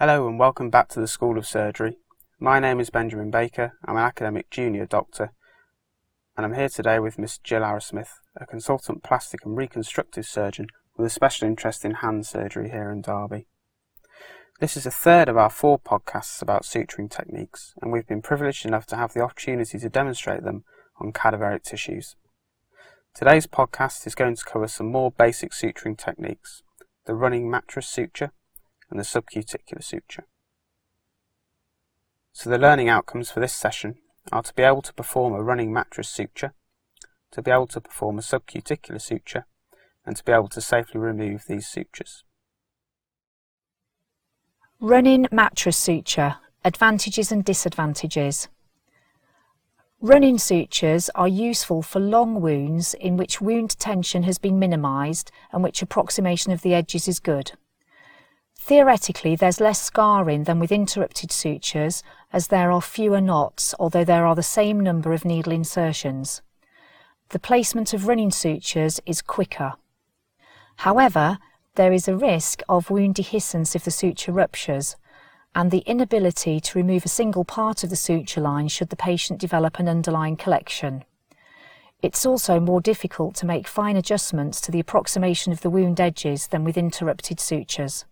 Hello and welcome back to the School of Surgery. My name is Benjamin Baker. I'm an academic junior doctor and I'm here today with Miss Jill Arrowsmith, a consultant plastic and reconstructive surgeon with a special interest in hand surgery here in Derby. This is a third of our four podcasts about suturing techniques and we've been privileged enough to have the opportunity to demonstrate them on cadaveric tissues. Today's podcast is going to cover some more basic suturing techniques, the running mattress suture, and the subcuticular suture. So the learning outcomes for this session are to be able to perform a running mattress suture, to be able to perform a subcuticular suture, and to be able to safely remove these sutures. Running mattress suture, advantages and disadvantages. Running sutures are useful for long wounds in which wound tension has been minimised and which approximation of the edges is good. Theoretically, there's less scarring than with interrupted sutures, as there are fewer knots, although there are the same number of needle insertions. The placement of running sutures is quicker. However, there is a risk of wound dehiscence if the suture ruptures, and the inability to remove a single part of the suture line should the patient develop an underlying collection. It's also more difficult to make fine adjustments to the approximation of the wound edges than with interrupted sutures.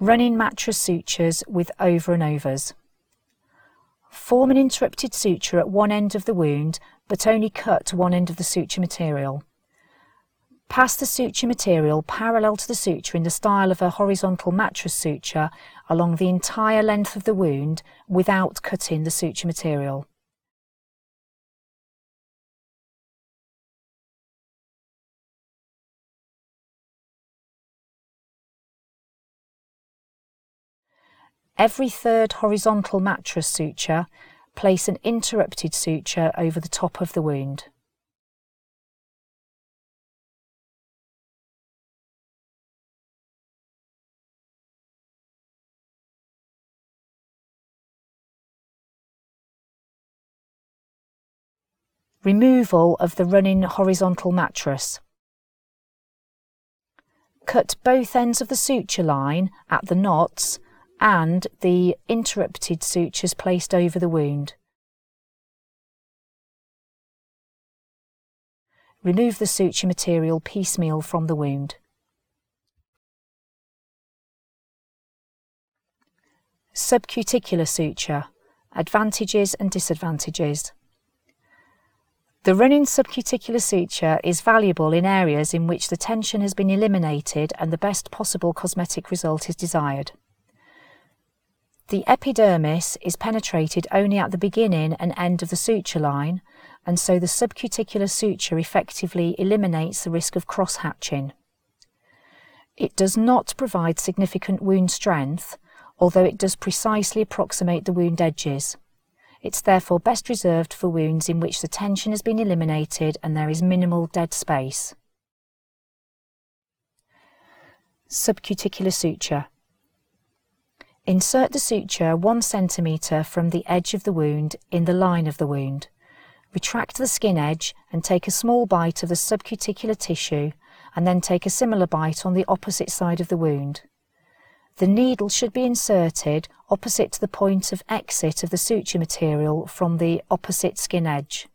Running mattress sutures with over and overs. Form an interrupted suture at one end of the wound, but only cut one end of the suture material. Pass the suture material parallel to the suture in the style of a horizontal mattress suture along the entire length of the wound without cutting the suture material. Every third horizontal mattress suture, place an interrupted suture over the top of the wound. Removal of the running horizontal mattress. Cut both ends of the suture line at the knots and the interrupted sutures placed over the wound. Remove the suture material piecemeal from the wound. Subcuticular suture, advantages and disadvantages. The running subcuticular suture is valuable in areas in which the tension has been eliminated and the best possible cosmetic result is desired. The epidermis is penetrated only at the beginning and end of the suture line, and so the subcuticular suture effectively eliminates the risk of cross-hatching. It does not provide significant wound strength, although it does precisely approximate the wound edges. It's therefore best reserved for wounds in which the tension has been eliminated and there is minimal dead space. Subcuticular suture Insert the suture 1 cm from the edge of the wound in the line of the wound. Retract the skin edge and take a small bite of the subcuticular tissue and then take a similar bite on the opposite side of the wound. The needle should be inserted opposite to the point of exit of the suture material from the opposite skin edge.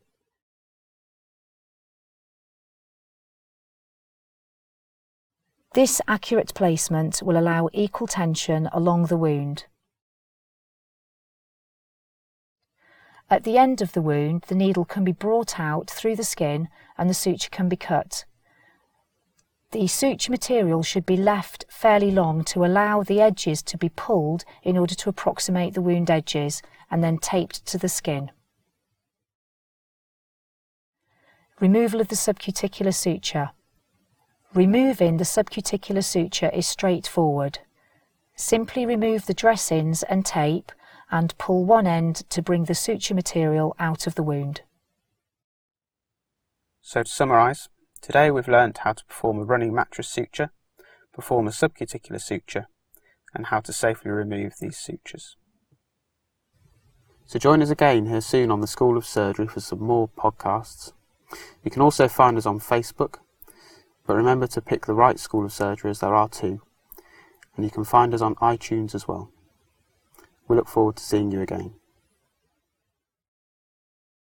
This accurate placement will allow equal tension along the wound. At the end of the wound, the needle can be brought out through the skin and the suture can be cut. The suture material should be left fairly long to allow the edges to be pulled in order to approximate the wound edges and then taped to the skin. Removal of the subcuticular suture. Removing the subcuticular suture is straightforward. Simply remove the dressings and tape and pull one end to bring the suture material out of the wound. So to summarise, today we've learnt how to perform a running mattress suture, perform a subcuticular suture, and how to safely remove these sutures. So join us again here soon on the School of Surgery for some more podcasts. You can also find us on Facebook, but remember to pick the right School of Surgery as there are two. and you can find us on iTunes as well. We look forward to seeing you again.